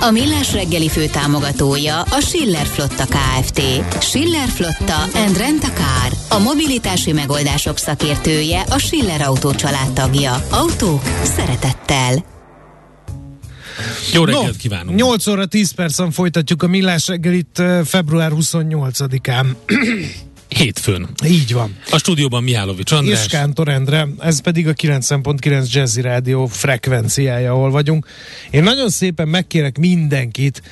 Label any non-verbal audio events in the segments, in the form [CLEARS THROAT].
A Millás reggeli fő támogatója a Schiller Flotta KFT. Schiller Flotta and Rent a Car. A mobilitási megoldások szakértője a Schiller Autó tagja. Autók szeretettel. Jó reggelt no, kívánunk! 8 óra 10 percen folytatjuk a Millás reggelit február 28-án. [CLEARS THROAT] Hétfőn. Így van. A stúdióban Mihálovics András. És Kántor Endre, ez pedig a 90.9 Jazzy Rádió frekvenciája, ahol vagyunk. Én nagyon szépen megkérek mindenkit,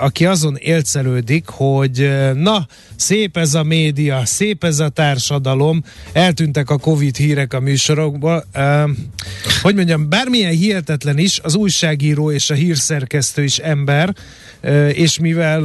aki azon élcelődik, hogy na, szép ez a média, szép ez a társadalom, eltűntek a Covid hírek a műsorokból. Hogy mondjam, bármilyen hihetetlen is, az újságíró és a hírszerkesztő is ember, és mivel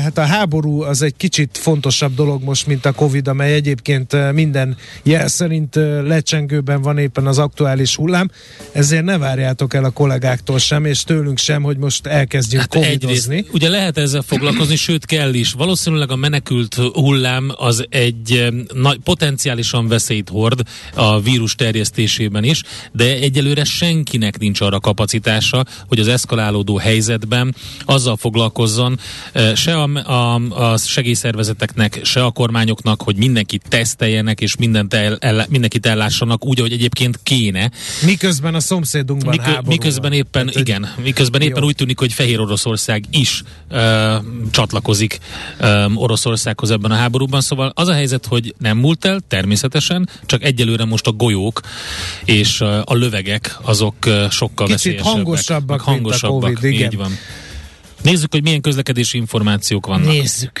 hát a háború az egy kicsit fontosabb dolog most, mint a Covid, amely egyébként minden jel szerint lecsengőben van éppen az aktuális hullám, ezért ne várjátok el a kollégáktól sem, és tőlünk sem, hogy most elkezdjünk hát covidozni. Egyrészt, ugye lehet ezzel foglalkozni, sőt kell is. Valószínűleg a menekült hullám az egy nagy, potenciálisan veszélyt hord a vírus terjesztésében is, de egyelőre senkinek nincs arra kapacitása, hogy az eszkalálódó helyzetben azzal fog foglalkozzon se a, a, a segélyszervezeteknek, se a kormányoknak, hogy mindenkit teszteljenek, és mindent el, el, mindenkit ellássanak úgy, ahogy egyébként kéne. Miközben a szomszédunkban Mikö, háború Miközben van. éppen, Tehát, igen, miközben éppen jó. úgy tűnik, hogy Fehér Oroszország is uh, csatlakozik um, Oroszországhoz ebben a háborúban, szóval az a helyzet, hogy nem múlt el, természetesen, csak egyelőre most a golyók és a lövegek azok sokkal Kicsit veszélyesebbek. hangosabbak, hangosabbak, mint a Covid, igen. Így van. Nézzük, hogy milyen közlekedési információk vannak. Nézzük.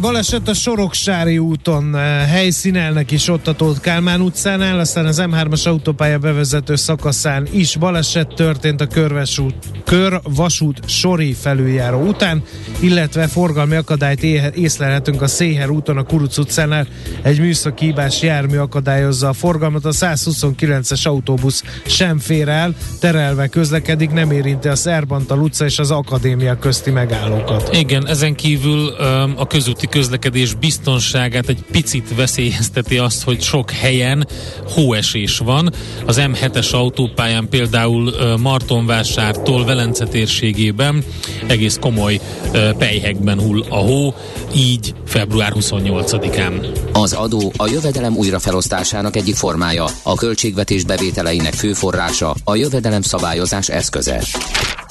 Baleset a Soroksári úton helyszínelnek is ott a Tóth Kálmán utcánál, aztán az M3-as autópálya bevezető szakaszán is baleset történt a körvasút, körvasút sori felüljáró után, illetve forgalmi akadályt észlelhetünk a Széher úton a Kuruc utcánál. Egy műszaki hibás jármű akadályozza a forgalmat, a 129-es autóbusz sem fér el, terelve közlekedik, nem érinti a Szerbantal utca és az Akadémia közti megállókat. Igen, ezen kívül a köz közúti közlekedés biztonságát egy picit veszélyezteti azt, hogy sok helyen hóesés van. Az M7-es autópályán például Martonvásártól Velence térségében egész komoly pejhekben hull a hó, így február 28-án. Az adó a jövedelem újrafelosztásának egyik formája, a költségvetés bevételeinek fő forrása, a jövedelem szabályozás eszköze.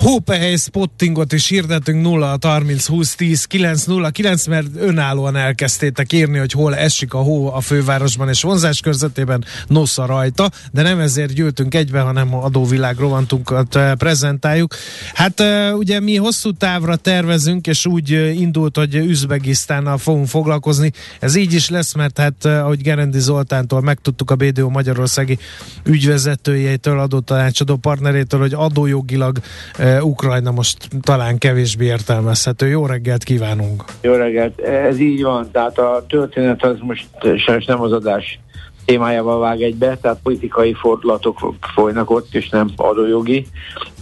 Hópehely spottingot is hirdetünk 0 30 20 10 9 0 9, mert önállóan elkezdtétek írni, hogy hol esik a hó a fővárosban és vonzás körzetében, nosza rajta, de nem ezért gyűltünk egybe, hanem adóvilág rovantunkat eh, prezentáljuk. Hát eh, ugye mi hosszú távra tervezünk, és úgy eh, indult, hogy Üzbegisztánnal fogunk foglalkozni. Ez így is lesz, mert hát ahogy Gerendi Zoltántól megtudtuk a BDO Magyarországi ügyvezetőjétől, adótanácsadó partnerétől, hogy adójogilag Ukrajna most talán kevésbé értelmezhető. Jó reggelt kívánunk! Jó reggelt! Ez így van, tehát a történet az most sajnos nem az adás témájával vág egybe, tehát politikai fordulatok folynak ott, és nem adójogi.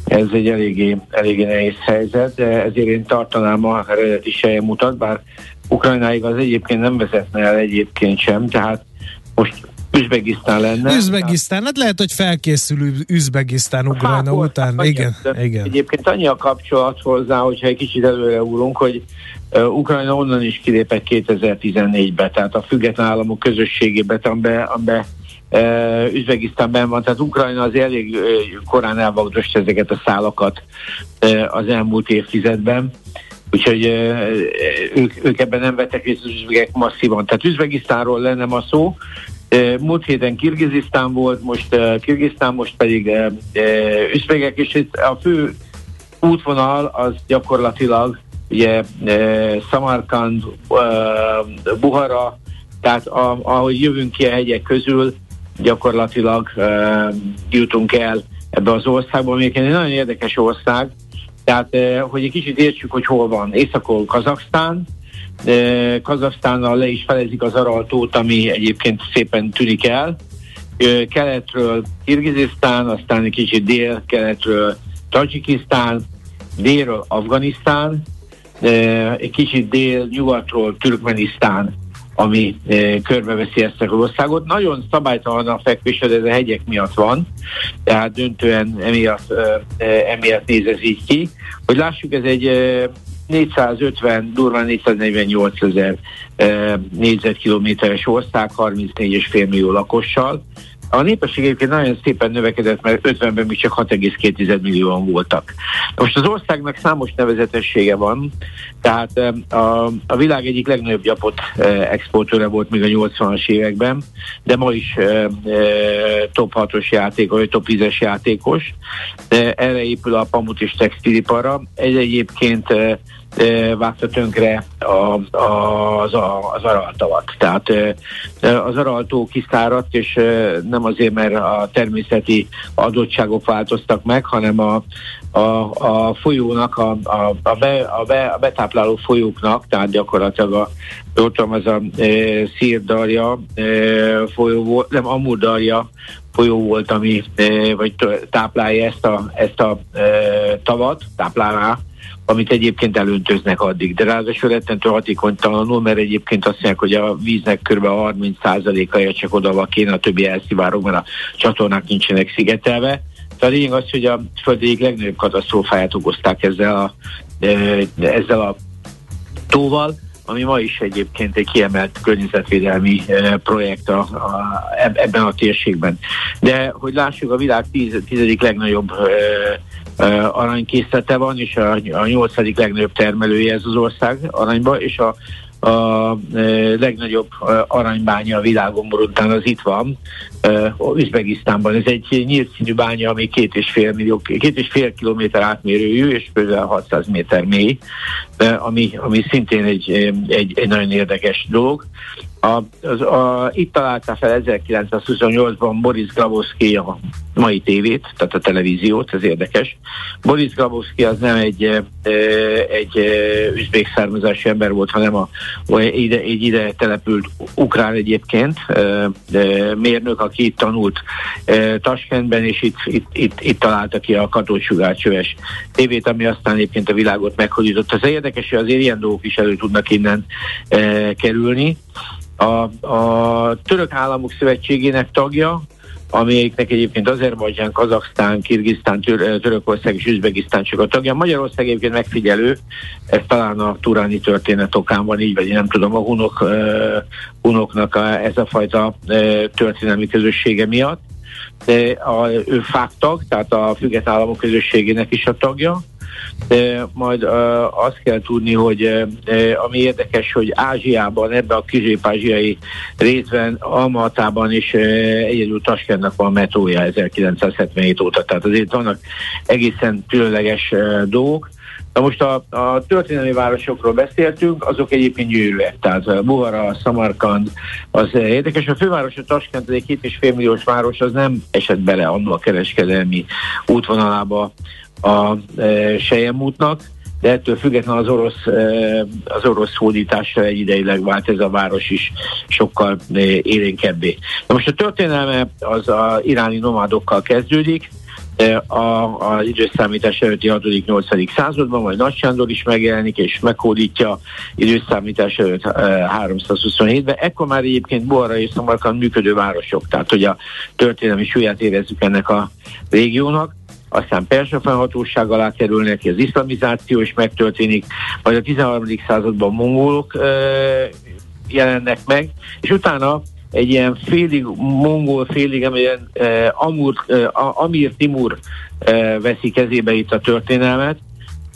Ez egy eléggé, eléggé nehéz helyzet, ezért én tartanám a eredeti mutat, bár Ukrajnáig az egyébként nem vezetne el egyébként sem, tehát most Üzbegisztán lenne. Üzbegisztán, hát lehet, hogy felkészül Üzbegisztán Ukrajna hát, után. Hát, igen, igen. Egyébként annyi a kapcsolat hozzá, hogyha egy kicsit előre úrunk, hogy uh, Ukrajna onnan is kilépett 2014-be, tehát a független államok közösségébe, amiben, amiben uh, Üzbegisztánben van, tehát Ukrajna az elég uh, korán elvagdost ezeket a szálakat uh, az elmúlt évtizedben Úgyhogy ők, ők ebben nem vettek részt az üzvegek masszívan. Tehát Üzbegisztánról lenne ma szó. Múlt héten Kirgizisztán volt, most Kirgisztán, most pedig üzvegek, és itt a fő útvonal az gyakorlatilag ugye Samarkand, Buhara, tehát a, ahogy jövünk ki a hegyek közül, gyakorlatilag jutunk el ebbe az országba, ami egy nagyon érdekes ország, tehát, hogy egy kicsit értsük, hogy hol van. Északon Kazaksztán, Kazaksztánnal le is felezik az Araltót, ami egyébként szépen tűnik el. Keletről Kirgizisztán, aztán egy kicsit dél-keletről Tajikisztán, délről Afganisztán, egy kicsit dél-nyugatról Türkmenisztán, ami körbeveszi ezt az országot. Nagyon szabálytalan a fekvés, ez a hegyek miatt van, tehát döntően emiatt, emiatt néz ez így ki. Hogy lássuk, ez egy 450, durván 448 ezer e, négyzetkilométeres ország, 34,5 millió lakossal. A népesség egyébként nagyon szépen növekedett, mert 50-ben még csak 6,2 millióan voltak. Most az országnak számos nevezetessége van, tehát a, a világ egyik legnagyobb gyapot exportőre volt még a 80-as években, de ma is e, e, top 6-os játékos, vagy top 10-es játékos. De erre épül a pamut és textilipara. Ez egyébként e, vágta tönkre a, a, az, a, az araltavat. Tehát az araltó kiszáradt, és nem azért, mert a természeti adottságok változtak meg, hanem a, a, a folyónak, a, a, a, be, a, be, a betápláló folyóknak, tehát gyakorlatilag a, ott van az a e, szírdarja e, folyó volt, nem amurdarja folyó volt, ami e, vagy táplálja ezt a, ezt a e, tavat, táplálná, amit egyébként elöntöznek addig. De ráadásul rettentő hatékonytalanul, mert egyébként azt mondják, hogy a víznek kb. 30%-a csak oda kéne, a többi elszivárog, mert a csatornák nincsenek szigetelve. Tehát a lényeg az, hogy a föld egyik legnagyobb katasztrófáját okozták ezzel a, ezzel a tóval, ami ma is egyébként egy kiemelt környezetvédelmi projekt a, a, ebben a térségben. De hogy lássuk, a világ tíz, tizedik legnagyobb aranykészlete van, és a, nyolcadik legnagyobb termelője ez az ország aranyba, és a a legnagyobb aranybánya a világon moruntán az itt van, Üzbegisztánban. Ez egy nyílt színű bánya, ami két és fél, millió, két és fél kilométer átmérőjű, és közel 600 méter mély, ami, ami szintén egy, egy, egy nagyon érdekes dolog. A, az, a, itt találta fel 1928-ban Boris Grabowski a mai tévét, tehát a televíziót, ez érdekes. Boris Grabowski az nem egy, egy üzbék származású ember volt, hanem a, ide, egy ide települt ukrán egyébként, mérnök, aki itt tanult Taskentben, és itt, itt, itt, itt találta ki a katósugárcsöves tévét, ami aztán egyébként a világot meghódított. Az érdekes, hogy azért ilyen dolgok is elő tudnak innen kerülni. A, a Török Államok Szövetségének tagja, amelyiknek egyébként Azerbajdzsán, Kazaksztán, Kirgisztán, Tör- Törökország és Üzbegisztán csak a tagja. Magyarország egyébként megfigyelő, ez talán a turáni történet okán van így, vagy én nem tudom, a hunok, uh, hunoknak a, ez a fajta uh, történelmi közössége miatt. De a, ő fáktag, tehát a független államok közösségének is a tagja, majd azt kell tudni, hogy ami érdekes, hogy Ázsiában, ebbe a közép-ázsiai részben, Almatában is egyedül Taskentnak van metrója 1977 óta, tehát azért vannak egészen különleges dolgok. Na most a, a történelmi városokról beszéltünk, azok egyébként gyűrűek, tehát Buhara, Samarkand, az érdekes. A főváros a Taskent, egy két és fél milliós város, az nem esett bele annó a kereskedelmi útvonalába a e, Sejem útnak, de ettől függetlenül az orosz, e, az orosz hódításra egy ideileg vált ez a város is sokkal e, élénkebbé. Na most a történelme az a iráni nomádokkal kezdődik, a, az időszámítás előtti 6.-8. században, vagy Nagy Sándor is megjelenik, és meghódítja időszámítás előtt 327-ben. Ekkor már egyébként Bohara és Szamarkand működő városok, tehát hogy a történelmi súlyát érezzük ennek a régiónak aztán Persa fennhatóság alá kerülnek, az iszlamizáció is megtörténik, majd a 13. században mongolok ö, jelennek meg, és utána egy ilyen félig mongol, félig amilyen uh, Amur, uh, Amir Timur uh, veszi kezébe itt a történelmet,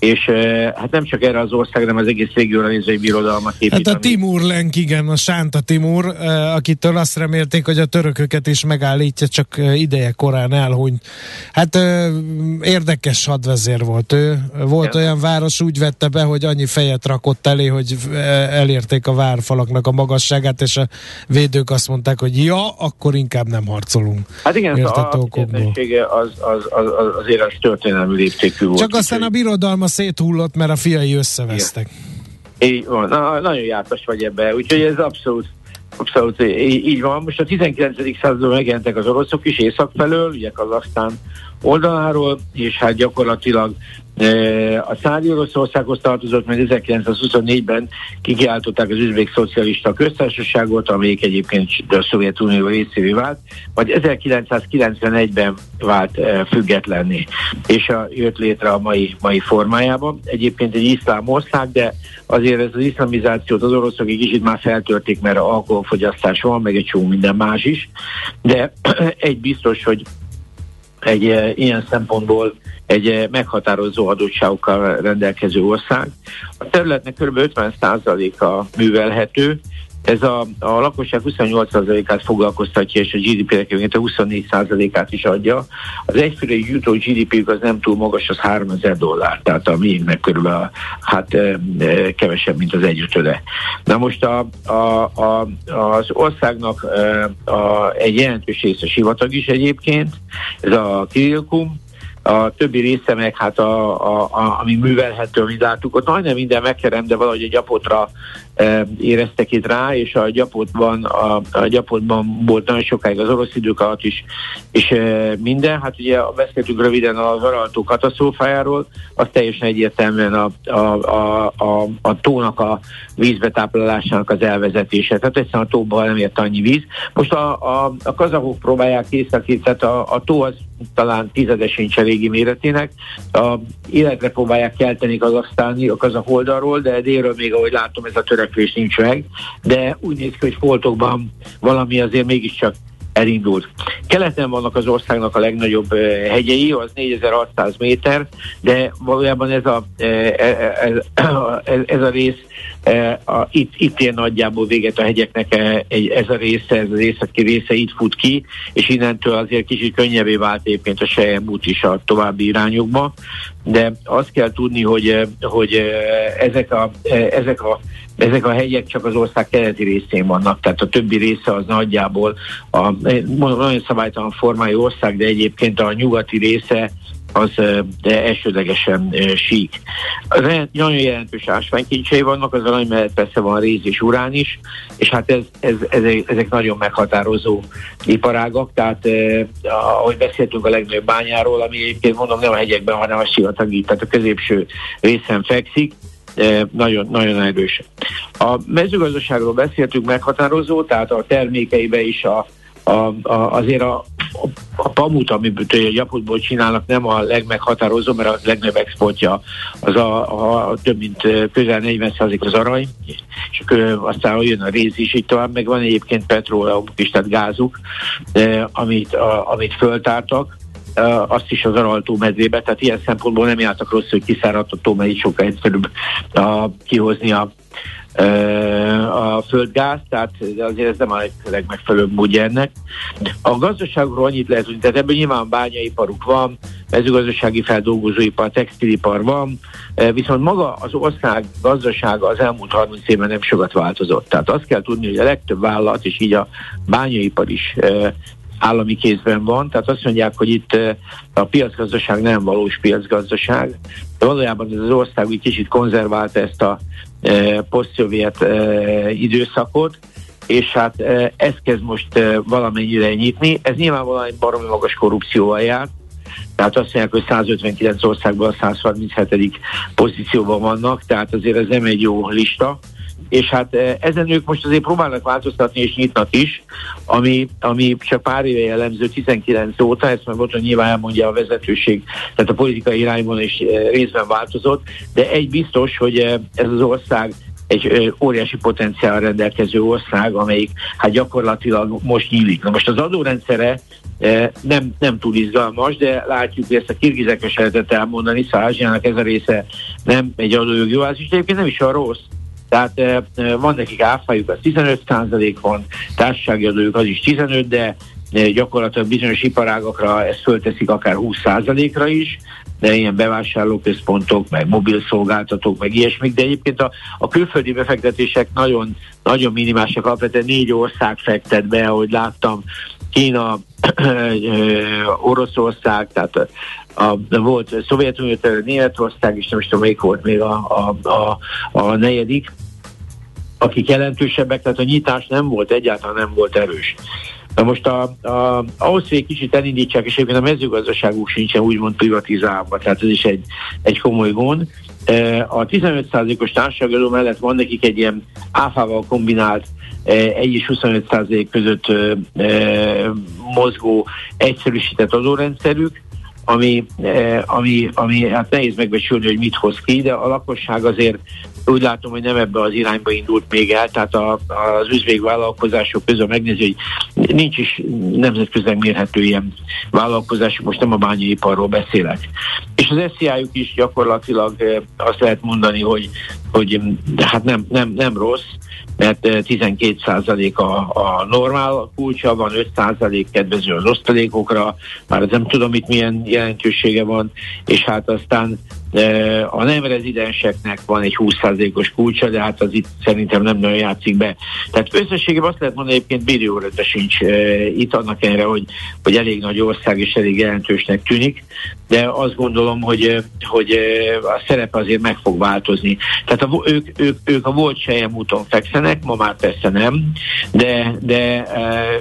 és hát nem csak erre az ország, hanem az egész régióra nézve egy birodalmat épít. Hát a Timur Lenk, igen, a Sánta Timur, akitől azt remélték, hogy a törököket is megállítja, csak ideje korán elhunyt. Hát érdekes hadvezér volt ő. Volt olyan város, úgy vette be, hogy annyi fejet rakott elé, hogy elérték a várfalaknak a magasságát, és a védők azt mondták, hogy ja, akkor inkább nem harcolunk. Hát igen, a, a az, az, az, az, azért az történelmi léptékű volt. Csak aztán a birodalma széthullott, mert a fiai összevesztek. Igen. Így van, Na, nagyon jártas vagy ebbe, úgyhogy ez abszolút Abszolút így van. Most a 19. században megjelentek az oroszok is észak felől, ugye Kazasztán oldaláról, és hát gyakorlatilag a Szádi Oroszországhoz tartozott, mert 1924-ben kikiáltották az üzbék szocialista köztársaságot, amelyik egyébként a Szovjetunió részévé vált, vagy 1991-ben vált függetlenné, és a, jött létre a mai, mai formájában. Egyébként egy iszlám ország, de azért ez az iszlamizációt az oroszok egy kicsit már feltörték, mert alkoholfogyasztás van, meg egy csomó minden más is, de [CLEARS THROAT] egy biztos, hogy egy ilyen szempontból egy meghatározó adottságokkal rendelkező ország. A területnek kb. 50%-a művelhető, ez a, a lakosság 28%-át foglalkoztatja, és a GDP-nek a 24%-át is adja. Az egyfőre jutó gdp az nem túl magas, az 3000 dollár, tehát a miénknek körülbelül hát kevesebb, mint az egyötöde. Na most a, a, a, az országnak a, egy jelentős része sivatag is egyébként, ez a Kirilkum, a többi része meg hát a, a, a, ami művelhető, amit láttuk, ott majdnem minden megkerem, de valahogy a gyapotra e, éreztek itt rá, és a gyapotban, a, a gyapotban volt nagyon sokáig az orosz idők alatt is, és e, minden, hát ugye beszéltünk röviden az araltó katasztrófájáról, az teljesen egyértelműen a, a, a, a, a tónak a vízbetáplálásának az elvezetése. Tehát egyszerűen a tóban nem ért annyi víz. Most a, a, a kazahok próbálják északítani, tehát a, a tó az talán tizedesén régi méretének. A életre próbálják kelteni Kazasztáni, a kazak oldalról, de délről még, ahogy látom, ez a törekvés nincs meg. De úgy néz ki, hogy foltokban valami azért mégiscsak elindult. Keleten vannak az országnak a legnagyobb hegyei, az 4600 méter, de valójában ez a, ez, ez a rész a, itt, itt ér nagyjából véget a hegyeknek ez a része, ez az északi része itt fut ki, és innentől azért kicsit könnyebbé vált egyébként a Sejem út is a további irányokba, de azt kell tudni, hogy, hogy ezek a, ezek a ezek a hegyek csak az ország keleti részén vannak, tehát a többi része az nagyjából a, nagyon szabálytalan formájú ország, de egyébként a nyugati része az de elsődlegesen sík. Nagyon jelentős ásványkincsei vannak, az arany mellett persze van réz és urán is, és hát ez, ez, ez, ezek nagyon meghatározó iparágak, tehát eh, ahogy beszéltünk a legnagyobb bányáról, ami egyébként mondom nem a hegyekben, hanem a sivatagi, tehát a középső részen fekszik, nagyon, nagyon erős. A mezőgazdaságról beszéltünk meghatározó, tehát a termékeibe is a, a, a, azért a, a, a pamut, amit a Japutból csinálnak, nem a legmeghatározó, mert a legnagyobb exportja az a, a, több mint közel 40% az arany, és aztán jön a réz is, így tovább, meg van egyébként petróleum is, tehát gázuk, amit, a, amit föltártak, azt is az Araltó medvébe, tehát ilyen szempontból nem jártak rossz, hogy kiszáradt a tó, mert így sokkal egyszerűbb a, kihozni a, a földgáz, tehát azért ez nem a legmegfelelőbb módja ennek. A gazdaságról annyit lehet hogy tehát ebben nyilván bányaiparuk van, mezőgazdasági feldolgozóipar, textilipar van, viszont maga az ország gazdasága az elmúlt 30 évben nem sokat változott. Tehát azt kell tudni, hogy a legtöbb vállalat, és így a bányaipar is állami kézben van, tehát azt mondják, hogy itt a piacgazdaság nem valós piacgazdaság, de valójában ez az ország úgy kicsit konzerválta ezt a posztszovjet e, időszakot, és hát e, ez kezd most e, valamennyire nyitni. Ez nyilvánvalóan egy baromi magas korrupcióval jár, tehát azt mondják, hogy 159 országban a 137. pozícióban vannak, tehát azért ez nem egy jó lista és hát eh, ezen ők most azért próbálnak változtatni és nyitnak is, ami, ami csak pár éve jellemző 19 óta, ezt meg ott nyilván elmondja a vezetőség, tehát a politikai irányban is eh, részben változott, de egy biztos, hogy eh, ez az ország egy óriási potenciál rendelkező ország, amelyik hát gyakorlatilag most nyílik. Na most az adórendszere nem, nem túl izgalmas, de látjuk, hogy ezt a kirgizekre se lehetett elmondani, szóval ez a része nem egy adójogi oázis, egyébként nem is a rossz. Tehát van nekik áfájuk, az 15 van, társasági adójuk az is 15, de gyakorlatilag bizonyos iparágakra ezt fölteszik akár 20%-ra is, de ilyen bevásárlóközpontok, meg mobil szolgáltatók, meg ilyesmik, de egyébként a, a külföldi befektetések nagyon, nagyon minimálisak, alapvetően négy ország fektet be, ahogy láttam, Kína, Oroszország, tehát a, a, volt Szovjetunió, Németország, és nem is tudom, melyik volt még a, a, a, a negyedik, akik jelentősebbek, tehát a nyitás nem volt, egyáltalán nem volt erős. Na most a, a, ahhoz, hogy egy kicsit elindítsák, és egyébként a mezőgazdaságuk sincsen úgymond privatizálva, tehát ez is egy, egy komoly gond. A 15%-os társadalmi mellett van nekik egy ilyen áfával kombinált 1 e, és 25% között e, mozgó egyszerűsített adórendszerük, ami, ami, ami hát nehéz megbecsülni, hogy mit hoz ki, de a lakosság azért úgy látom, hogy nem ebbe az irányba indult még el, tehát a, az üzvég vállalkozások közül megnézi, hogy nincs is nemzetközileg mérhető ilyen vállalkozások, most nem a bányaiparról beszélek. És az SZIA-juk is gyakorlatilag azt lehet mondani, hogy, hogy hát nem, nem, nem rossz, mert 12% a, a normál kulcsa, van 5% kedvező az osztalékokra, már nem tudom itt milyen jelentősége van, és hát aztán a nem rezidenseknek van egy 20%-os kulcsa, de hát az itt szerintem nem nagyon játszik be. Tehát összességében azt lehet mondani, egyébként billióra sincs itt, annak ellenére, hogy, hogy elég nagy ország és elég jelentősnek tűnik, de azt gondolom, hogy, hogy a szerep azért meg fog változni. Tehát a, ők, ők, ők a volt sejem úton fekszenek, ma már persze nem, de, de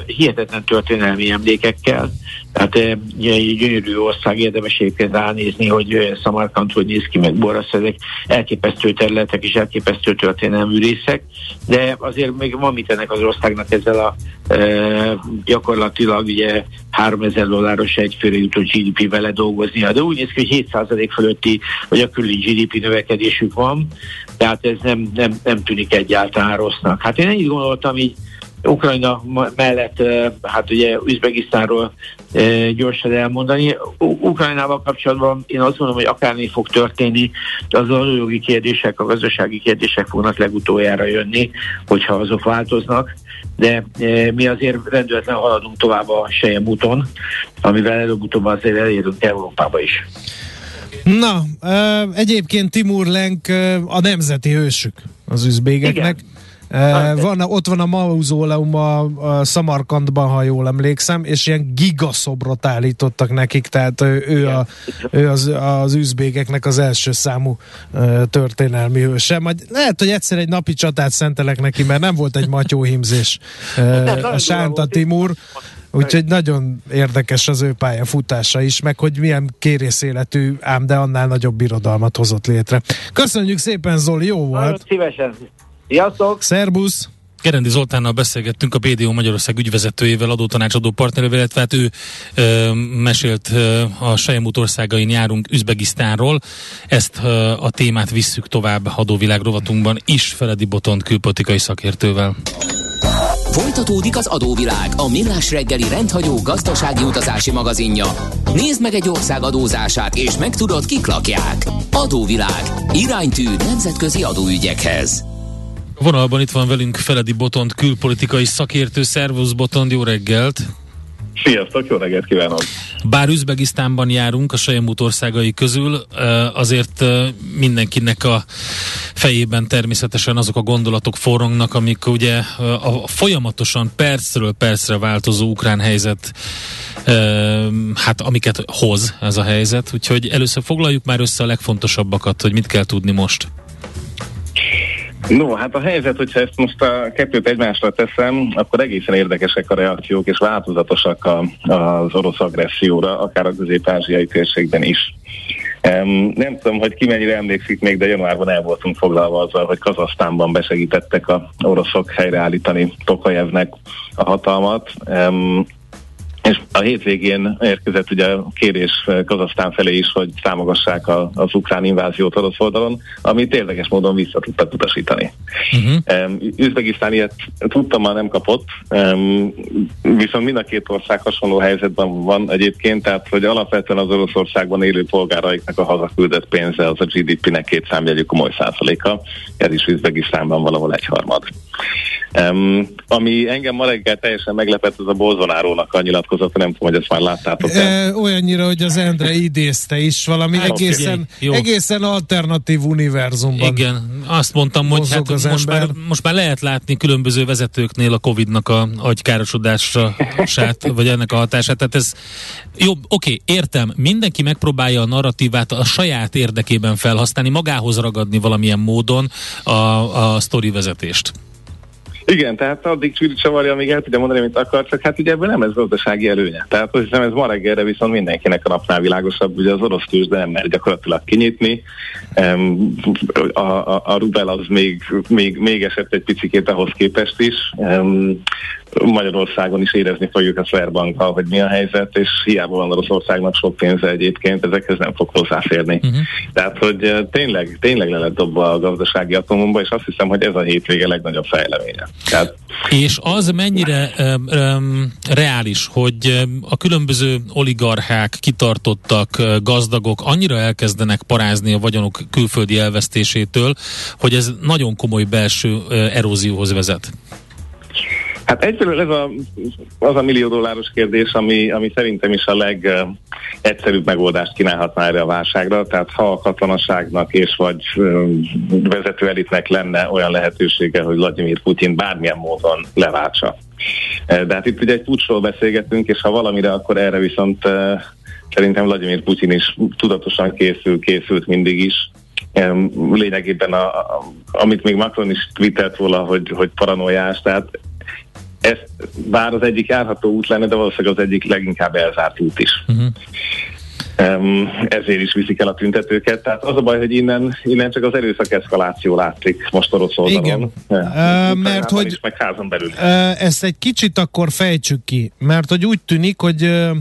hihetetlen történelmi emlékekkel, tehát egy gyönyörű ország, érdemes egyébként ránézni, hogy Samarkand hogy néz ki, meg Borasz, ezek elképesztő területek és elképesztő történelmű részek, de azért még van mit ennek az országnak ezzel a e, gyakorlatilag ugye 3000 dolláros egyfőre jutó GDP vele dolgoznia, de úgy néz ki, hogy 7% fölötti vagy a külli GDP növekedésük van, tehát ez nem, nem, nem tűnik egyáltalán rossznak. Hát én így gondoltam így Ukrajna mellett, hát ugye Üzbegisztánról gyorsan elmondani. Ukrajnával kapcsolatban én azt gondolom, hogy akármi fog történni, az a jogi kérdések, a gazdasági kérdések fognak legutoljára jönni, hogyha azok változnak de mi azért rendületlen haladunk tovább a Sejem úton, amivel előbb-utóbb azért elérünk Európába is. Na, egyébként Timur Lenk a nemzeti hősük az üzbégeknek. Igen. Van, ott van a mauzóleum a, a Samarkandban, ha jól emlékszem, és ilyen gigaszobrot állítottak nekik, tehát ő, ő, a, ő az, az üzbégeknek az első számú történelmi hőse. Majd lehet, hogy egyszer egy napi csatát szentelek neki, mert nem volt egy matyóhimzés uh, a Sánta Timur. Úgyhogy nagyon érdekes az ő pályafutása is, meg hogy milyen kérészéletű, ám de annál nagyobb birodalmat hozott létre. Köszönjük szépen, Zoli, jó volt! Nagyon szívesen! Sziasztok! Szerbusz! Gerendi Zoltánnal beszélgettünk a BDO Magyarország ügyvezetőjével, adótanácsadó partnerével, illetve hát ő ö, mesélt ö, a Sejemút országain járunk Üzbegisztánról. Ezt ö, a témát visszük tovább adóvilág rovatunkban is Feledi Botont külpolitikai szakértővel. Folytatódik az adóvilág, a millás reggeli rendhagyó gazdasági utazási magazinja. Nézd meg egy ország adózását, és megtudod, kik lakják. Adóvilág. Iránytű nemzetközi adóügyekhez. Vonalban itt van velünk Feledi Botond, külpolitikai szakértő. Szervusz Botond, jó reggelt! Sziasztok, jó reggelt kívánok! Bár Üzbegisztánban járunk a Sejemút országai közül, azért mindenkinek a fejében természetesen azok a gondolatok forrongnak, amik ugye a folyamatosan percről percre változó ukrán helyzet hát amiket hoz ez a helyzet, úgyhogy először foglaljuk már össze a legfontosabbakat, hogy mit kell tudni most. No, hát a helyzet, hogyha ezt most a kettőt egymásra teszem, akkor egészen érdekesek a reakciók, és változatosak a, az orosz agresszióra, akár a közép-ázsiai térségben is. Um, nem tudom, hogy ki mennyire emlékszik még, de januárban el voltunk foglalva azzal, hogy Kazasztánban besegítettek a oroszok helyreállítani Tokajevnek a hatalmat. Um, és a hétvégén érkezett ugye a kérés Kazasztán felé is, hogy támogassák a, az ukrán inváziót orosz oldalon, amit érdekes módon vissza tudtak utasítani. Uh-huh. Um, Üzbegisztán ilyet tudtam, már nem kapott, um, viszont mind a két ország hasonló helyzetben van egyébként, tehát hogy alapvetően az Oroszországban élő polgáraiknak a hazaküldött pénze az a GDP-nek két számjegyű komoly százaléka, ez is Üzbegisztánban valahol egyharmad. Um, ami engem ma reggel teljesen meglepett, az a Bolzonárónak a nyilatkozata, nem tudom, hogy ezt már láttátok. E, olyannyira, hogy az Endre idézte is valami hát, egészen, okay. egészen alternatív univerzumban. Igen, azt mondtam, hogy hát most, már, most már lehet látni különböző vezetőknél a Covid-nak a agykárosodását, [LAUGHS] vagy ennek a hatását. Tehát ez jó, oké, okay, értem, mindenki megpróbálja a narratívát a saját érdekében felhasználni, magához ragadni valamilyen módon a, a sztori vezetést. Igen, tehát addig csűrit csavarja, amíg el tudja mondani, amit akar, csak hát ugye ebből nem ez gazdasági előnye. Tehát azt hiszem ez ma reggelre viszont mindenkinek a napnál világosabb, ugye az orosz tőzsde nem mer gyakorlatilag kinyitni, a, a, a rubel az még, még, még esett egy picikét ahhoz képest is, Magyarországon is érezni fogjuk a Sverbankkal, hogy mi a helyzet, és hiába van Oroszországnak sok pénze egyébként, ezekhez nem fog hozzáférni. Uh-huh. Tehát, hogy tényleg, tényleg le lett dobva a gazdasági atomomba, és azt hiszem, hogy ez a hétvége legnagyobb fejleménye. Tehát... És az mennyire um, um, reális, hogy a különböző oligarchák, kitartottak, gazdagok annyira elkezdenek parázni a vagyonok külföldi elvesztésétől, hogy ez nagyon komoly belső erózióhoz vezet? Hát egyfelől ez a, az a millió dolláros kérdés, ami, ami szerintem is a legegyszerűbb megoldást kínálhatná erre a válságra. Tehát ha a katonaságnak és vagy vezető elitnek lenne olyan lehetősége, hogy Vladimir Putyin bármilyen módon leváltsa. De hát itt ugye egy pucsról beszélgetünk, és ha valamire, akkor erre viszont szerintem Vladimir Putyin is tudatosan készül, készült mindig is. Lényegében, a, amit még Macron is twittert volna, hogy, hogy paranoiás, tehát ez bár az egyik járható út lenne, de valószínűleg az egyik leginkább elzárt út is. Uh-huh. Um, ezért is viszik el a tüntetőket. Tehát az a baj, hogy innen, innen csak az erőszak eszkaláció látszik most orosz oldalon. Igen, uh, mert hogy is, meg házon belül. Uh, ezt egy kicsit akkor fejtsük ki, mert hogy úgy tűnik, hogy uh,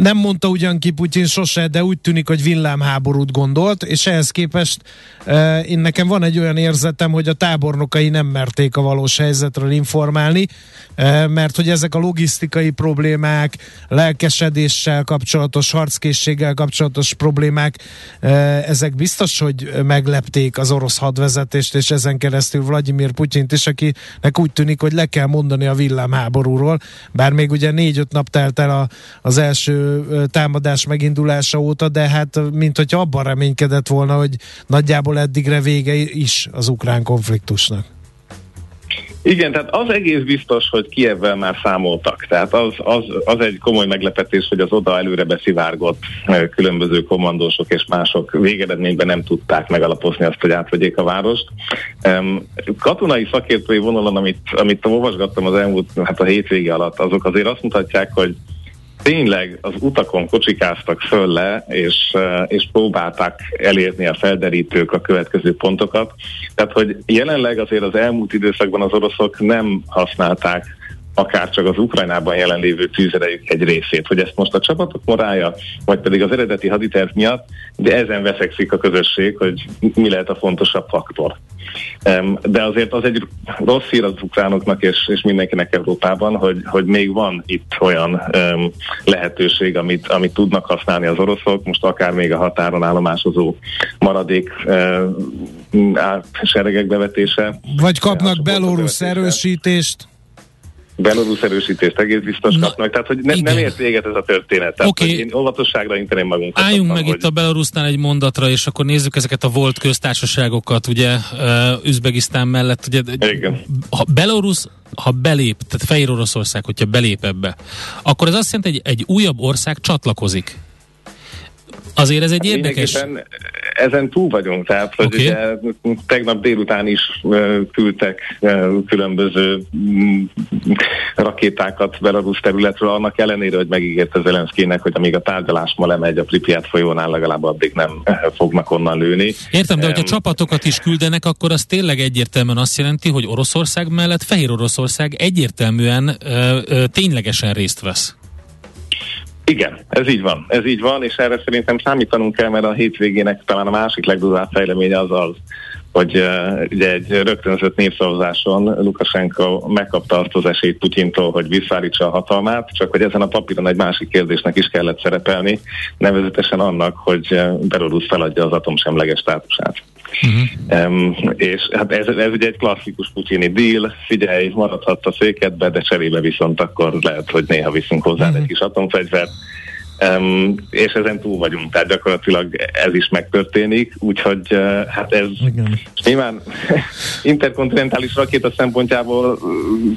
nem mondta ugyan ki Putyin sose, de úgy tűnik, hogy villámháborút gondolt, és ehhez képest e, én nekem van egy olyan érzetem, hogy a tábornokai nem merték a valós helyzetről informálni, e, mert hogy ezek a logisztikai problémák, lelkesedéssel kapcsolatos, harckészséggel kapcsolatos problémák, e, ezek biztos, hogy meglepték az orosz hadvezetést, és ezen keresztül Vladimir Putyint is, akinek úgy tűnik, hogy le kell mondani a villámháborúról, bár még ugye négy-öt nap telt el a, az első első támadás megindulása óta, de hát mint hogy abban reménykedett volna, hogy nagyjából eddigre vége is az ukrán konfliktusnak. Igen, tehát az egész biztos, hogy Kievvel már számoltak. Tehát az, az, az egy komoly meglepetés, hogy az oda előre beszivárgott különböző kommandósok és mások végeredményben nem tudták megalapozni azt, hogy átvegyék a várost. Katonai szakértői vonalon, amit, amit olvasgattam az elmúlt, hát a hétvége alatt, azok azért azt mutatják, hogy tényleg az utakon kocsikáztak föl le, és, eh, és próbálták elérni a felderítők a következő pontokat. Tehát, hogy jelenleg azért az elmúlt időszakban az oroszok nem használták akár csak az Ukrajnában jelenlévő tűzerejük egy részét, hogy ezt most a csapatok morálja, vagy pedig az eredeti haditerv miatt, de ezen veszekszik a közösség, hogy mi lehet a fontosabb faktor. De azért az egy rossz hír az ukránoknak és, és mindenkinek Európában, hogy, hogy még van itt olyan um, lehetőség, amit, amit tudnak használni az oroszok, most akár még a határon állomásozó maradék um, seregek bevetése. Vagy kapnak belorusz erősítést. Belarus erősítést egész biztos Na, kapnak, tehát hogy ne, nem ért véget ez a történet. Tehát, okay. én óvatosságra inteném magunkat. Álljunk meg hogy... itt a Belarusnál egy mondatra, és akkor nézzük ezeket a volt köztársaságokat, ugye Üzbegisztán mellett. Ugye, Igen. Ha Belarus ha belép, tehát Fehér Oroszország, hogyha belép ebbe, akkor ez azt jelenti, hogy egy újabb ország csatlakozik Azért ez egy hát érdekes... Ezen túl vagyunk, tehát hogy okay. ugye, tegnap délután is uh, küldtek uh, különböző um, rakétákat Belarus területről, annak ellenére, hogy megígérte Zelenszkének, hogy amíg a tárgyalás ma lemegy a Pripyat folyónál, legalább addig nem fognak onnan lőni. Értem, de um, hogyha csapatokat is küldenek, akkor az tényleg egyértelműen azt jelenti, hogy Oroszország mellett Fehér Oroszország egyértelműen uh, uh, ténylegesen részt vesz. Igen, ez így van, ez így van, és erre szerintem számítanunk kell, mert a hétvégének talán a másik legdurvább fejleménye az az, hogy uh, ugye egy rögtönzött népszavazáson Lukasenko megkapta azt az esélyt Putyintól, hogy visszaállítsa a hatalmát, csak hogy ezen a papíron egy másik kérdésnek is kellett szerepelni, nevezetesen annak, hogy Belarus feladja az atomsemleges státusát. Uh-huh. Um, és hát ez, ez ugye egy klasszikus putyini deal, figyelj, maradhat a székedbe, de cserébe viszont akkor lehet, hogy néha viszünk hozzá uh-huh. egy kis atomfegyvert, Um, és ezen túl vagyunk, tehát gyakorlatilag ez is megtörténik, úgyhogy uh, hát ez Igen. nyilván [LAUGHS] interkontinentális rakéta szempontjából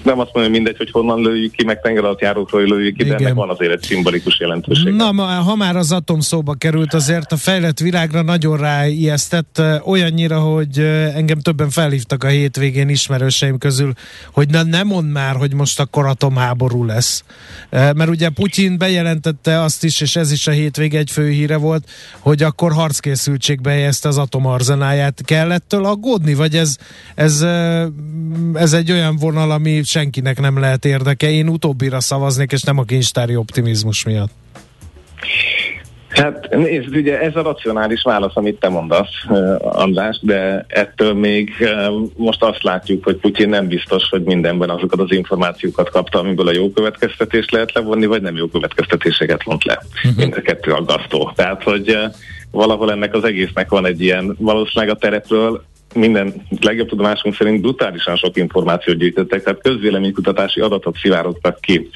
nem azt mondom mindegy, hogy honnan lőjük ki, meg tengeralattjárókról lőjük ki, Igen. de ennek van azért egy szimbolikus jelentőség. Na, ma, ha már az atom szóba került, azért a fejlett világra nagyon ráijesztett, olyannyira, hogy engem többen felhívtak a hétvégén ismerőseim közül, hogy na nem mond már, hogy most akkor atomháború lesz. Mert ugye Putyin bejelentette azt is, is, és ez is a hétvége egy fő híre volt, hogy akkor harckészültségbe helyezte az atomarzenáját. Kell ettől aggódni, vagy ez, ez, ez egy olyan vonal, ami senkinek nem lehet érdeke? Én utóbbira szavaznék, és nem a kincstári optimizmus miatt. Hát nézd, ugye ez a racionális válasz, amit te mondasz, András, de ettől még most azt látjuk, hogy Putyin nem biztos, hogy mindenben azokat az információkat kapta, amiből a jó következtetést lehet levonni, vagy nem jó következtetéseket vont le. Uh-huh. Mind a kettő aggasztó. Tehát, hogy valahol ennek az egésznek van egy ilyen, valószínűleg a terepről minden legjobb tudomásunk szerint brutálisan sok információt gyűjtöttek, tehát közvéleménykutatási adatok szivárogtak ki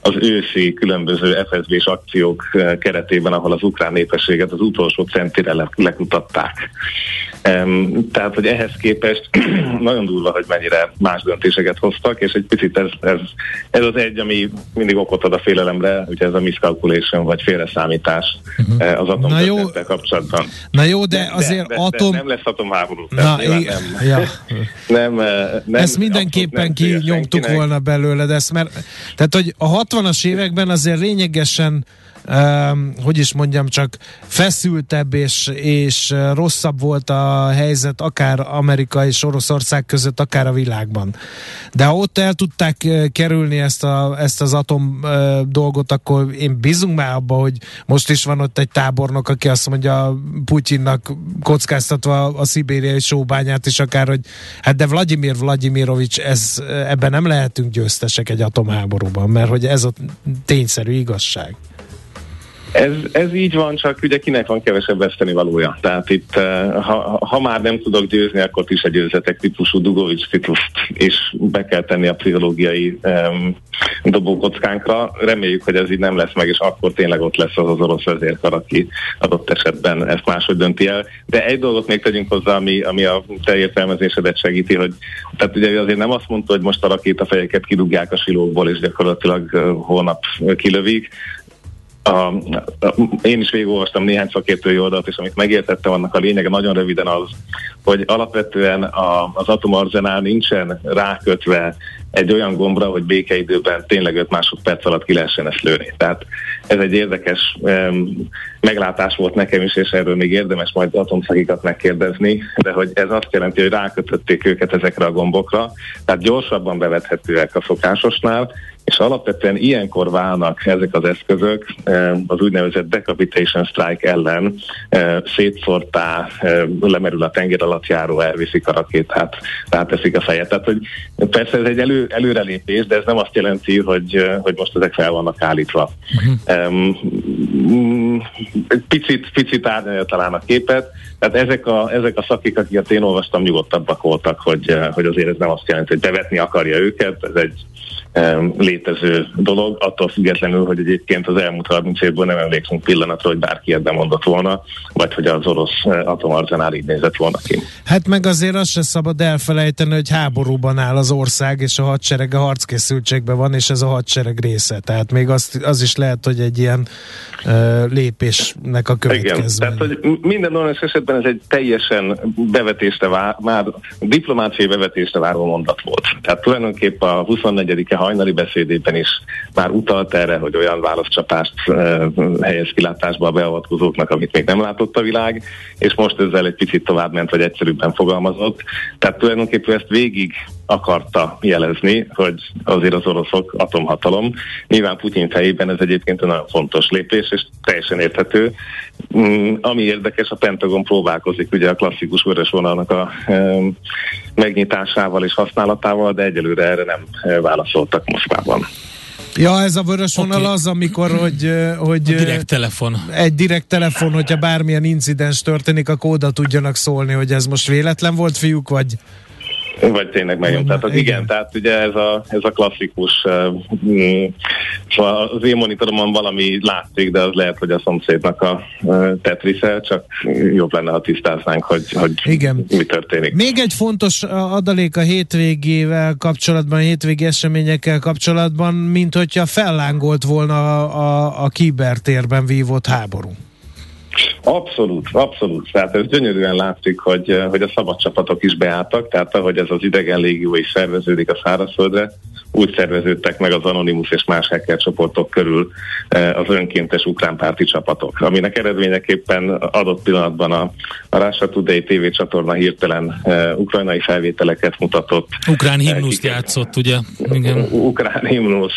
az őszi különböző FSB-s akciók eh, keretében, ahol az ukrán népességet az utolsó centire lekutatták. Tehát, hogy ehhez képest [CLEARS THROAT] nagyon durva, hogy mennyire más döntéseket hoztak, és egy picit ez, ez, ez az egy, ami mindig okot ad a félelemre, ugye ez a miscalculation, vagy félreszámítás uh-huh. az atomtörténettel kapcsolatban. Na jó, de, de azért de, atom... De nem lesz atomháború. Na, nem, ja. [LAUGHS] nem, eh, nem, ezt mindenképpen kinyomtuk volna belőle, de ezt mert, tehát, hogy a 60-as években azért lényegesen hogy is mondjam, csak feszültebb és, és rosszabb volt a helyzet akár Amerika és Oroszország között, akár a világban. De ha ott el tudták kerülni ezt, a, ezt az atom uh, dolgot, akkor én bízunk már abba, hogy most is van ott egy tábornok, aki azt mondja Putyinnak kockáztatva a szibériai sóbányát is akár, hogy hát de Vladimir Vladimirovics, ez, ebben nem lehetünk győztesek egy atomháborúban, mert hogy ez a tényszerű igazság. Ez, ez így van, csak ugye kinek van kevesebb veszteni valója. Tehát itt, eh, ha, ha már nem tudok győzni, akkor is egy győzetek típusú Dugovics titust is be kell tenni a pszichológiai um, dobókockánkra. Reméljük, hogy ez így nem lesz meg, és akkor tényleg ott lesz az az orosz vezérkar, aki adott esetben ezt máshogy dönti el. De egy dolgot még tegyünk hozzá, ami, ami a te értelmezésedet segíti, hogy tehát ugye azért nem azt mondta, hogy most a rakétafejeket kidugják a silókból, és gyakorlatilag uh, holnap kilövik, a, én is végigolvastam néhány szakértői oldalt, és amit megértettem, annak a lényege nagyon röviden az, hogy alapvetően a, az atomarzenál nincsen rákötve egy olyan gombra, hogy békeidőben tényleg 5 másodperc alatt ki lehessen ezt lőni. Tehát ez egy érdekes um, meglátás volt nekem is, és erről még érdemes majd atomszakikat megkérdezni, de hogy ez azt jelenti, hogy rákötötték őket ezekre a gombokra, tehát gyorsabban bevethetőek a szokásosnál, és alapvetően ilyenkor válnak ezek az eszközök az úgynevezett decapitation strike ellen szétszortá, lemerül a tenger alatt járó, elviszik a rakétát, ráteszik a fejet. Tehát, hogy persze ez egy elő, előrelépés, de ez nem azt jelenti, hogy, hogy most ezek fel vannak állítva. Uh-huh. Um, picit, picit árnyalja talán a képet, tehát ezek a, ezek a szakik, akiket én olvastam, nyugodtabbak voltak, hogy, hogy azért ez nem azt jelenti, hogy bevetni akarja őket, ez egy létező dolog, attól függetlenül, hogy egyébként az elmúlt 30 évből nem emlékszünk pillanatra, hogy bárki ebben mondott volna, vagy hogy az orosz eh, atomarzenál így nézett volna ki. Hát meg azért azt se szabad elfelejteni, hogy háborúban áll az ország, és a hadsereg a harckészültségben van, és ez a hadsereg része. Tehát még az, az is lehet, hogy egy ilyen uh, lépésnek a következmény. Igen, tehát hogy minden olyan esetben ez egy teljesen bevetésre vár, már diplomáciai bevetésre váró mondat volt. Tehát tulajdonképpen a 24-e hajnali beszédében is már utalt erre, hogy olyan válaszcsapást helyez kilátásba a beavatkozóknak, amit még nem látott a világ, és most ezzel egy picit tovább ment, vagy egyszerűbben fogalmazott. Tehát tulajdonképpen ezt végig akarta jelezni, hogy azért az oroszok atomhatalom. Nyilván Putyin fejében ez egyébként egy nagyon fontos lépés, és teljesen érthető. Mm, ami érdekes, a Pentagon próbálkozik ugye a klasszikus vörös vonalnak a megnyitásával és használatával, de egyelőre erre nem e, válaszoltak Moszkvában. Ja, ez a vörös vonal okay. az, amikor, hogy... hogy a direkt telefon. Egy direkt telefon, hogyha bármilyen incidens történik, akkor oda tudjanak szólni, hogy ez most véletlen volt, fiúk, vagy... Vagy tényleg az igen. igen, tehát ugye ez a, ez a klasszikus, uh, szóval az én monitoromon valami látszik, de az lehet, hogy a szomszédnak a uh, tetrisze, csak jobb lenne, ha tisztáznánk, hogy, hogy igen. mi történik. Még egy fontos adalék a hétvégével kapcsolatban, a hétvégi eseményekkel kapcsolatban, mint hogyha fellángolt volna a, a, a kibertérben vívott háború. Abszolút, abszolút. Tehát ez gyönyörűen látszik, hogy, eh, hogy a szabad csapatok is beálltak, tehát ahogy ez az idegen légió is szerveződik a szárazföldre, úgy szerveződtek meg az Anonymous és más hacker csoportok körül eh, az önkéntes ukrán párti csapatok, aminek eredményeképpen adott pillanatban a, a Russia Today TV csatorna hirtelen uh, ukrajnai felvételeket mutatott. Ukrán himnuszt uh, játszott, ugye? Igen. Ukrán himnusz,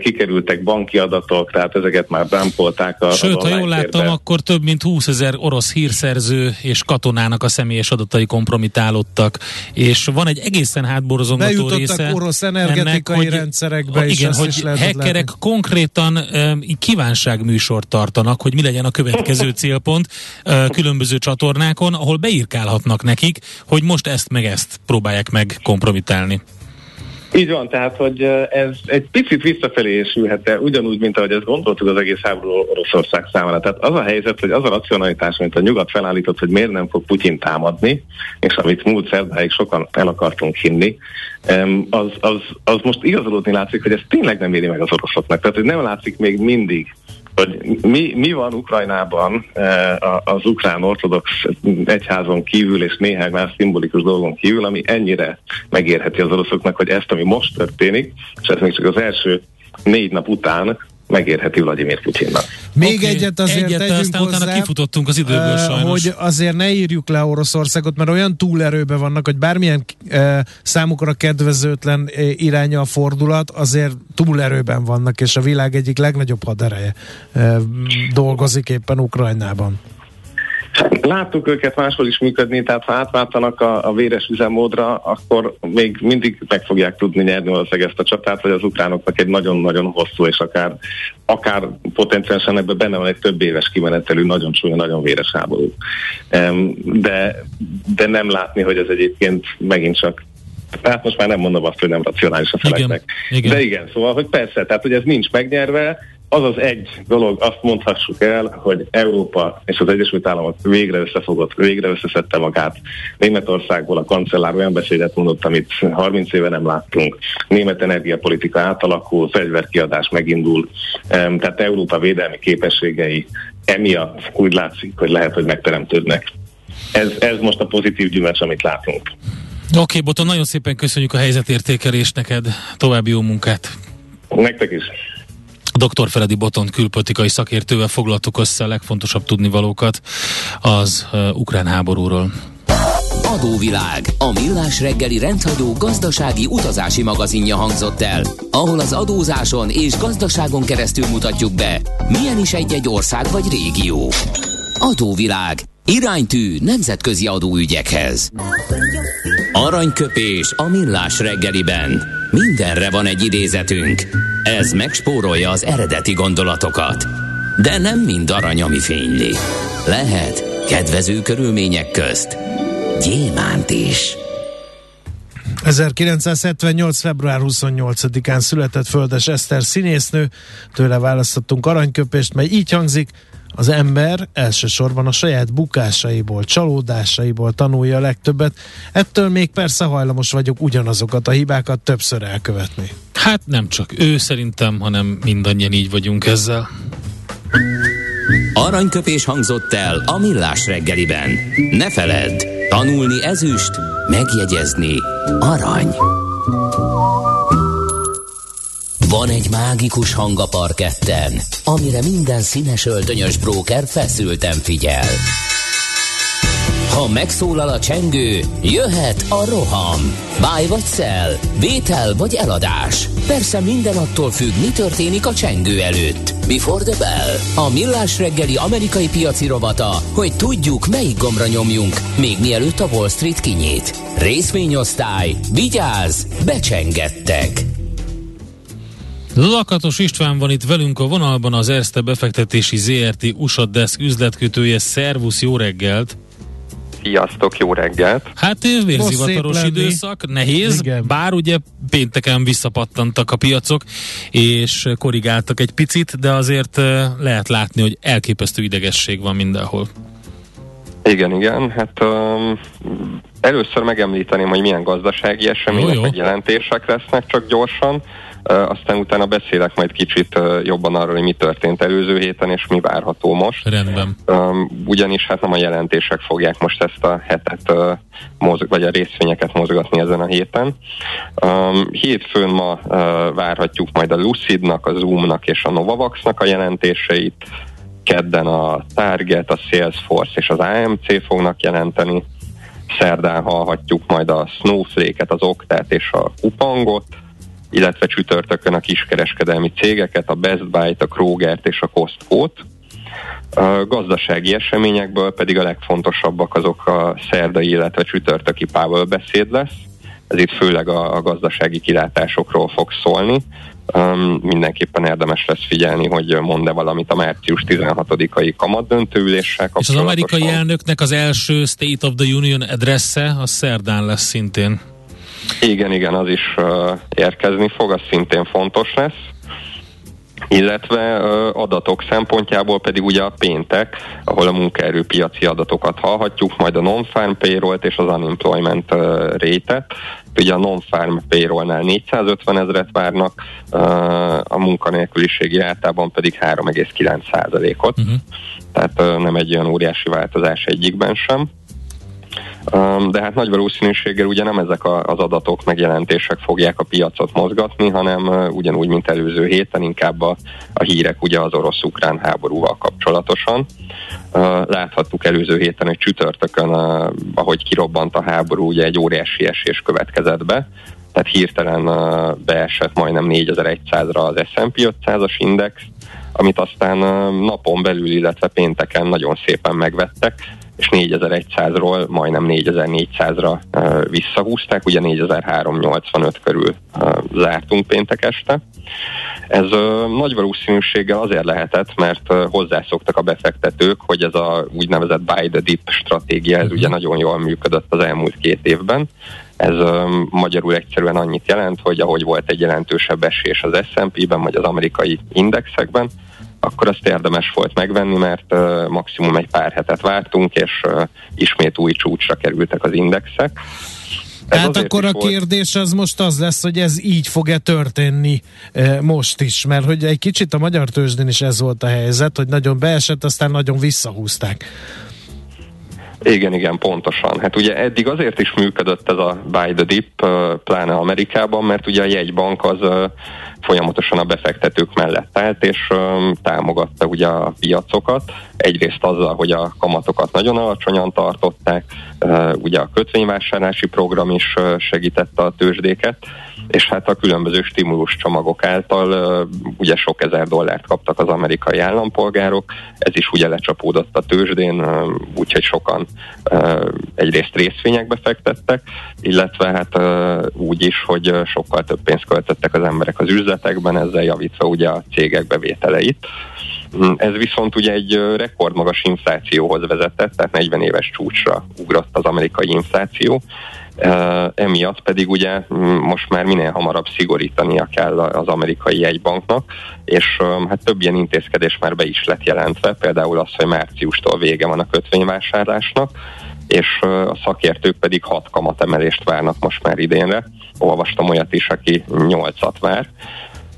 kikerültek banki adatok, tehát ezeket már bámpolták. A, Sőt, ha jól láttam, akkor több mint 20 ezer orosz hírszerző és katonának a személyes adatai kompromitálódtak, és van egy egészen hátborzongató része orosz ennek, hogy, rendszerekbe is igen, hogy hackerek látni. konkrétan um, kívánságműsort tartanak, hogy mi legyen a következő [LAUGHS] célpont uh, különböző csatornákon, ahol beírkálhatnak nekik, hogy most ezt meg ezt próbálják meg kompromitálni. Így van, tehát, hogy ez egy picit visszafelé sülhet el, ugyanúgy, mint ahogy ezt gondoltuk az egész háború Oroszország számára. Tehát az a helyzet, hogy az a racionalitás, mint a nyugat felállított, hogy miért nem fog Putyin támadni, és amit múlt szerdáig sokan el akartunk hinni, az, az, az most igazolódni látszik, hogy ez tényleg nem éri meg az oroszoknak. Tehát, hogy nem látszik még mindig, hogy mi, mi van Ukrajnában eh, az ukrán ortodox egyházon kívül és néhány más szimbolikus dolgon kívül, ami ennyire megérheti az oroszoknak, hogy ezt, ami most történik, és ez még csak az első négy nap után megérheti Vladimir Putyinnak. Még okay. egyet azért egyet, tegyünk aztán hozzá, utána kifutottunk az időből uh, sajnos. Hogy azért ne írjuk le Oroszországot, mert olyan túlerőben vannak, hogy bármilyen uh, számukra kedvezőtlen uh, iránya a fordulat, azért túlerőben vannak, és a világ egyik legnagyobb hadereje uh, dolgozik éppen Ukrajnában. Láttuk őket máshol is működni, tehát ha átváltanak a, a véres üzemmódra, akkor még mindig meg fogják tudni nyerni valószínűleg ezt a csatát, hogy az ukránoknak egy nagyon-nagyon hosszú és akár, akár potenciálisan ebben benne van egy több éves kimenetelű, nagyon csúnya, nagyon véres háború. De, de nem látni, hogy ez egyébként megint csak Hát most már nem mondom azt, hogy nem racionális a feleknek. Igen, igen. De igen, szóval, hogy persze, tehát hogy ez nincs megnyerve, az az egy dolog, azt mondhassuk el, hogy Európa és az Egyesült Államok végre összefogott, végre összeszedte magát. Németországból a kancellár olyan beszédet mondott, amit 30 éve nem láttunk. Német energiapolitika átalakul, fegyverkiadás megindul, tehát Európa védelmi képességei emiatt úgy látszik, hogy lehet, hogy megteremtődnek. Ez, ez most a pozitív gyümölcs, amit látunk. Oké, okay, Boton, nagyon szépen köszönjük a helyzetértékelést neked. További jó munkát. Nektek is. Dr. Feledi Boton külpolitikai szakértővel foglaltuk össze a legfontosabb tudnivalókat az ukrán háborúról. Adóvilág, a millás reggeli rendhagyó gazdasági utazási magazinja hangzott el, ahol az adózáson és gazdaságon keresztül mutatjuk be, milyen is egy-egy ország vagy régió. Adóvilág, iránytű nemzetközi adóügyekhez. Aranyköpés a millás reggeliben. Mindenre van egy idézetünk. Ez megspórolja az eredeti gondolatokat. De nem mind arany, ami fényli. Lehet kedvező körülmények közt gyémánt is. 1978. február 28-án született Földes Eszter színésznő, tőle választottunk aranyköpést, mely így hangzik, az ember elsősorban a saját bukásaiból, csalódásaiból tanulja a legtöbbet, ettől még persze hajlamos vagyok ugyanazokat a hibákat többször elkövetni. Hát nem csak ő szerintem, hanem mindannyian így vagyunk ezzel. Aranyköpés hangzott el a millás reggeliben. Ne feledd, tanulni ezüst, megjegyezni arany. Van egy mágikus hang a parketten, amire minden színes öltönyös bróker feszülten figyel. Ha megszólal a csengő, jöhet a roham. Báj vagy szel, vétel vagy eladás. Persze minden attól függ, mi történik a csengő előtt. Before the bell. A millás reggeli amerikai piaci robata, hogy tudjuk, melyik gombra nyomjunk, még mielőtt a Wall Street kinyit. Részvényosztály, vigyáz, becsengettek. Lakatos István van itt velünk a vonalban, az Erste befektetési ZRT USA Desk üzletkötője. Szervusz, jó reggelt! Sziasztok, jó reggelt! Hát vérzivataros időszak, nehéz, Igen. bár ugye pénteken visszapattantak a piacok, és korrigáltak egy picit, de azért lehet látni, hogy elképesztő idegesség van mindenhol. Igen, igen, hát um, először megemlíteném, hogy milyen gazdasági események, jelentések lesznek csak gyorsan aztán utána beszélek majd kicsit jobban arról, hogy mi történt előző héten, és mi várható most. Rendben. Ugyanis hát nem a jelentések fogják most ezt a hetet mozg, vagy a részvényeket mozgatni ezen a héten. Hétfőn ma várhatjuk majd a Lucidnak, a Zoomnak és a Novavaxnak a jelentéseit. Kedden a Target, a Salesforce és az AMC fognak jelenteni. Szerdán hallhatjuk majd a Snowflake-et, az Oktát és a Kupangot illetve csütörtökön a kiskereskedelmi cégeket, a Best Buy-t, a Kroger-t és a Costco-t. A gazdasági eseményekből pedig a legfontosabbak azok a szerdai, illetve csütörtöki Powell beszéd lesz. Ez itt főleg a, a gazdasági kilátásokról fog szólni. Um, mindenképpen érdemes lesz figyelni, hogy mond-e valamit a március 16-ai kamat döntőüléssel És az amerikai elnöknek az első State of the Union adresse a szerdán lesz szintén. Igen, igen, az is uh, érkezni fog, az szintén fontos lesz. Illetve adatok szempontjából pedig ugye a péntek, ahol a munkaerőpiaci adatokat hallhatjuk, majd a non-farm payroll és az unemployment rate-et. Ugye a non-farm payroll-nál 450 ezeret várnak, a munkanélküliségi általában pedig 3,9 ot uh-huh. Tehát nem egy olyan óriási változás egyikben sem. De hát nagy valószínűséggel ugye nem ezek az adatok, megjelentések fogják a piacot mozgatni, hanem ugyanúgy, mint előző héten, inkább a, a hírek ugye az orosz-ukrán háborúval kapcsolatosan. Láthattuk előző héten, hogy csütörtökön, ahogy kirobbant a háború, ugye egy óriási esés következett be, tehát hirtelen beesett majdnem 4100-ra az S&P 500-as index, amit aztán napon belül, illetve pénteken nagyon szépen megvettek, és 4100-ról majdnem 4400-ra visszahúzták, ugye 4385 körül zártunk péntek este. Ez nagy valószínűséggel azért lehetett, mert hozzászoktak a befektetők, hogy ez a úgynevezett buy the dip stratégia, ez ugye nagyon jól működött az elmúlt két évben. Ez magyarul egyszerűen annyit jelent, hogy ahogy volt egy jelentősebb esés az S&P-ben, vagy az amerikai indexekben, akkor azt érdemes volt megvenni, mert maximum egy pár hetet vártunk, és ismét új csúcsra kerültek az indexek. Ez Tehát akkor a kérdés az most az lesz, hogy ez így fog-e történni e, most is, mert hogy egy kicsit a magyar tőzsdén is ez volt a helyzet, hogy nagyon beesett, aztán nagyon visszahúzták. Igen, igen, pontosan. Hát ugye eddig azért is működött ez a buy the dip, pláne Amerikában, mert ugye a jegybank az folyamatosan a befektetők mellett állt, és támogatta ugye a piacokat. Egyrészt azzal, hogy a kamatokat nagyon alacsonyan tartották, ugye a kötvényvásárlási program is segítette a tőzsdéket, és hát a különböző stimulus csomagok által ugye sok ezer dollárt kaptak az amerikai állampolgárok, ez is ugye lecsapódott a tőzsdén, úgyhogy sokan egyrészt részvényekbe fektettek, illetve hát úgy is, hogy sokkal több pénzt költöttek az emberek az üzletekben, ezzel javítva ugye a cégek bevételeit. Mm, ez viszont ugye egy rekordmagas inflációhoz vezetett, tehát 40 éves csúcsra ugrott az amerikai infláció, emiatt pedig ugye mm, most már minél hamarabb szigorítania kell az amerikai jegybanknak, és hát több ilyen intézkedés már be is lett jelentve, például az, hogy márciustól vége van a kötvényvásárlásnak, és a szakértők pedig hat kamatemelést várnak most már idénre. Olvastam olyat is, aki nyolcat vár.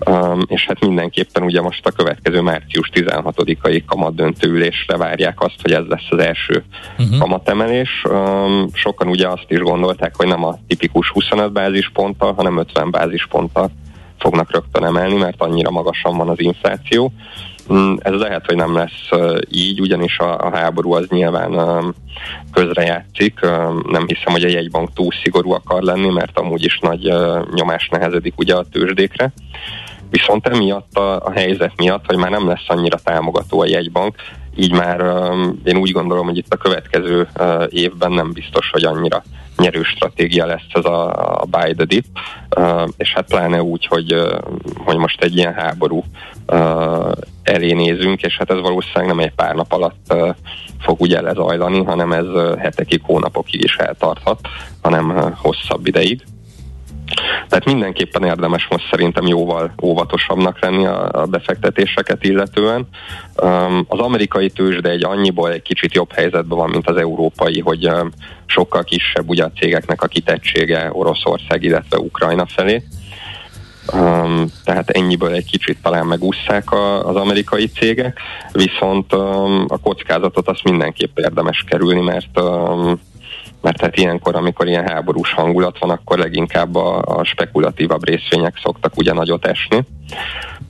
Um, és hát mindenképpen ugye most a következő március 16-ai kamatdöntőülésre várják azt, hogy ez lesz az első uh-huh. kamatemelés. Um, sokan ugye azt is gondolták, hogy nem a tipikus 25 bázisponttal, hanem 50 bázisponttal fognak rögtön emelni, mert annyira magasan van az infláció. Mm, ez lehet, hogy nem lesz így, ugyanis a, a háború az nyilván közrejátszik. Nem hiszem, hogy a jegybank túl szigorú akar lenni, mert amúgy is nagy nyomás nehezedik ugye a tőzsdékre. Viszont emiatt a, a helyzet miatt, hogy már nem lesz annyira támogató a jegybank, így már én úgy gondolom, hogy itt a következő évben nem biztos, hogy annyira nyerő stratégia lesz ez a, a buy the dip, és hát pláne úgy, hogy, hogy most egy ilyen háború elé nézünk, és hát ez valószínűleg nem egy pár nap alatt fog ugye lezajlani, hanem ez hetekig, hónapokig is eltarthat, hanem hosszabb ideig. Tehát mindenképpen érdemes most szerintem jóval óvatosabbnak lenni a, a befektetéseket illetően. Um, az amerikai tőzsde egy annyiból egy kicsit jobb helyzetben van, mint az európai, hogy um, sokkal kisebb ugye a cégeknek a kitettsége Oroszország, illetve Ukrajna felé. Um, tehát ennyiből egy kicsit talán megúszszák a, az amerikai cégek, viszont um, a kockázatot azt mindenképp érdemes kerülni, mert um, mert hát ilyenkor, amikor ilyen háborús hangulat van, akkor leginkább a, a spekulatívabb részvények szoktak ugye nagyot esni.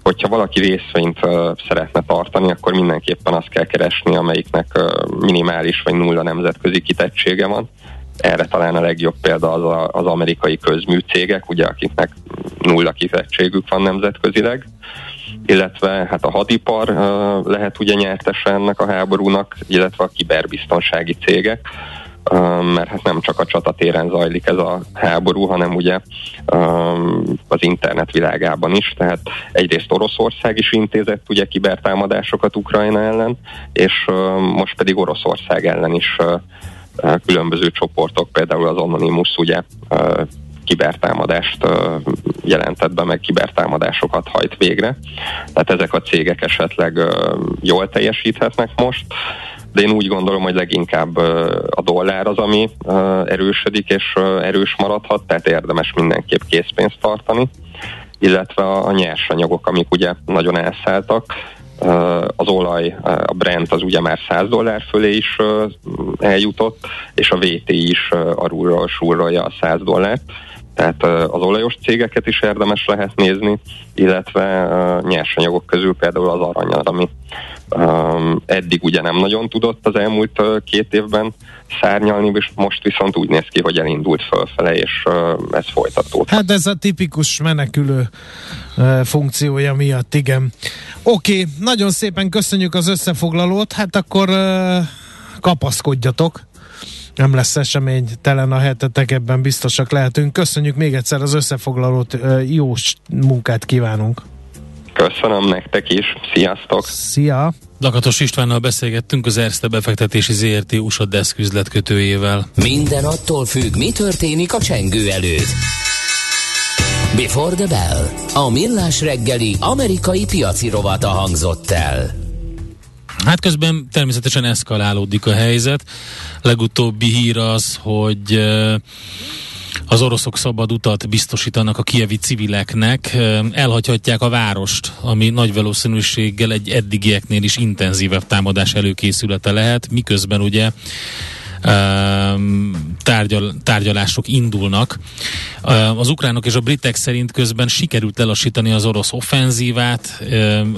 Hogyha valaki részvényt uh, szeretne tartani, akkor mindenképpen azt kell keresni, amelyiknek uh, minimális vagy nulla nemzetközi kitettsége van. Erre talán a legjobb példa az a, az amerikai közműcégek, ugye akiknek nulla kitettségük van nemzetközileg illetve hát a hadipar uh, lehet ugye nyertese ennek a háborúnak, illetve a kiberbiztonsági cégek, mert hát nem csak a csatatéren zajlik ez a háború, hanem ugye az internet világában is, tehát egyrészt Oroszország is intézett ugye kibertámadásokat Ukrajna ellen, és most pedig Oroszország ellen is különböző csoportok, például az Anonymous ugye kibertámadást jelentett be, meg kibertámadásokat hajt végre. Tehát ezek a cégek esetleg jól teljesíthetnek most, de én úgy gondolom, hogy leginkább a dollár az, ami erősödik és erős maradhat, tehát érdemes mindenképp készpénzt tartani, illetve a nyersanyagok, amik ugye nagyon elszálltak, az olaj, a Brent az ugye már 100 dollár fölé is eljutott, és a VTI is arulról súrolja a 100 dollárt. Tehát az olajos cégeket is érdemes lehet nézni, illetve nyersanyagok közül például az aranyat, ami Um, eddig ugye nem nagyon tudott az elmúlt uh, két évben szárnyalni, és most viszont úgy néz ki, hogy elindult fölfele, és uh, ez folytatódhat. Hát ez a tipikus menekülő uh, funkciója miatt, igen. Oké, okay, nagyon szépen köszönjük az összefoglalót, hát akkor uh, kapaszkodjatok nem lesz esemény telen a hetetek, ebben biztosak lehetünk. Köszönjük még egyszer az összefoglalót, jó munkát kívánunk! Köszönöm nektek is, sziasztok! Szia! Lakatos Istvánnal beszélgettünk az Erste befektetési ZRT USA Desk üzletkötőjével. Minden attól függ, mi történik a csengő előtt. Before the Bell. A millás reggeli amerikai piaci rovata hangzott el. Hát közben természetesen eszkalálódik a helyzet. Legutóbbi hír az, hogy az oroszok szabad utat biztosítanak a kievi civileknek, elhagyhatják a várost, ami nagy valószínűséggel egy eddigieknél is intenzívebb támadás előkészülete lehet, miközben ugye tárgyal, tárgyalások indulnak. Az ukránok és a britek szerint közben sikerült lelassítani az orosz offenzívát,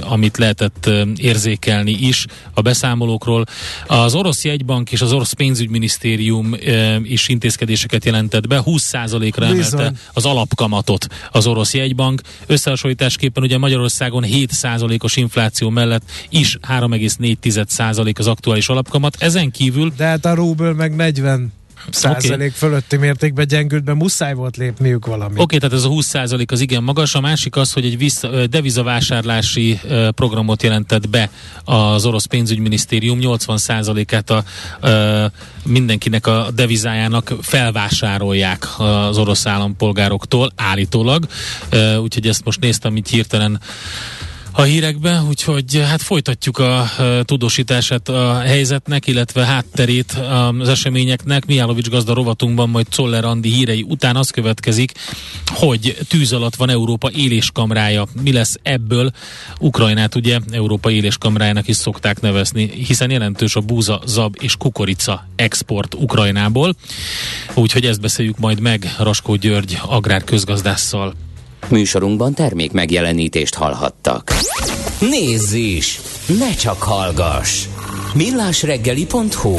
amit lehetett érzékelni is a beszámolókról. Az orosz jegybank és az orosz pénzügyminisztérium is intézkedéseket jelentett be, 20%-ra emelte az alapkamatot az orosz jegybank. Összehasonlításképpen ugye Magyarországon 7%-os infláció mellett is 3,4% az aktuális alapkamat. Ezen kívül... De hát a rubel meg 40 százalék okay. fölötti mértékben gyengült be, muszáj volt lépniük valami. Oké, okay, tehát ez a 20 százalék az igen magas, a másik az, hogy egy vissza, devizavásárlási programot jelentett be az orosz pénzügyminisztérium, 80 százalékát a, a, mindenkinek a devizájának felvásárolják az orosz állampolgároktól állítólag, úgyhogy ezt most néztem így hirtelen a hírekbe, úgyhogy hát folytatjuk a, a tudósítását a helyzetnek, illetve hátterét az eseményeknek. Mijálovics gazda rovatunkban, majd Czoller Andi hírei után az következik, hogy tűz alatt van Európa éléskamrája. Mi lesz ebből? Ukrajnát ugye Európa éléskamrájának is szokták nevezni, hiszen jelentős a búza, zab és kukorica export Ukrajnából. Úgyhogy ezt beszéljük majd meg Raskó György agrárközgazdásszal. Műsorunkban termék megjelenítést hallhattak. Nézz is! Ne csak hallgass! millásreggeli.hu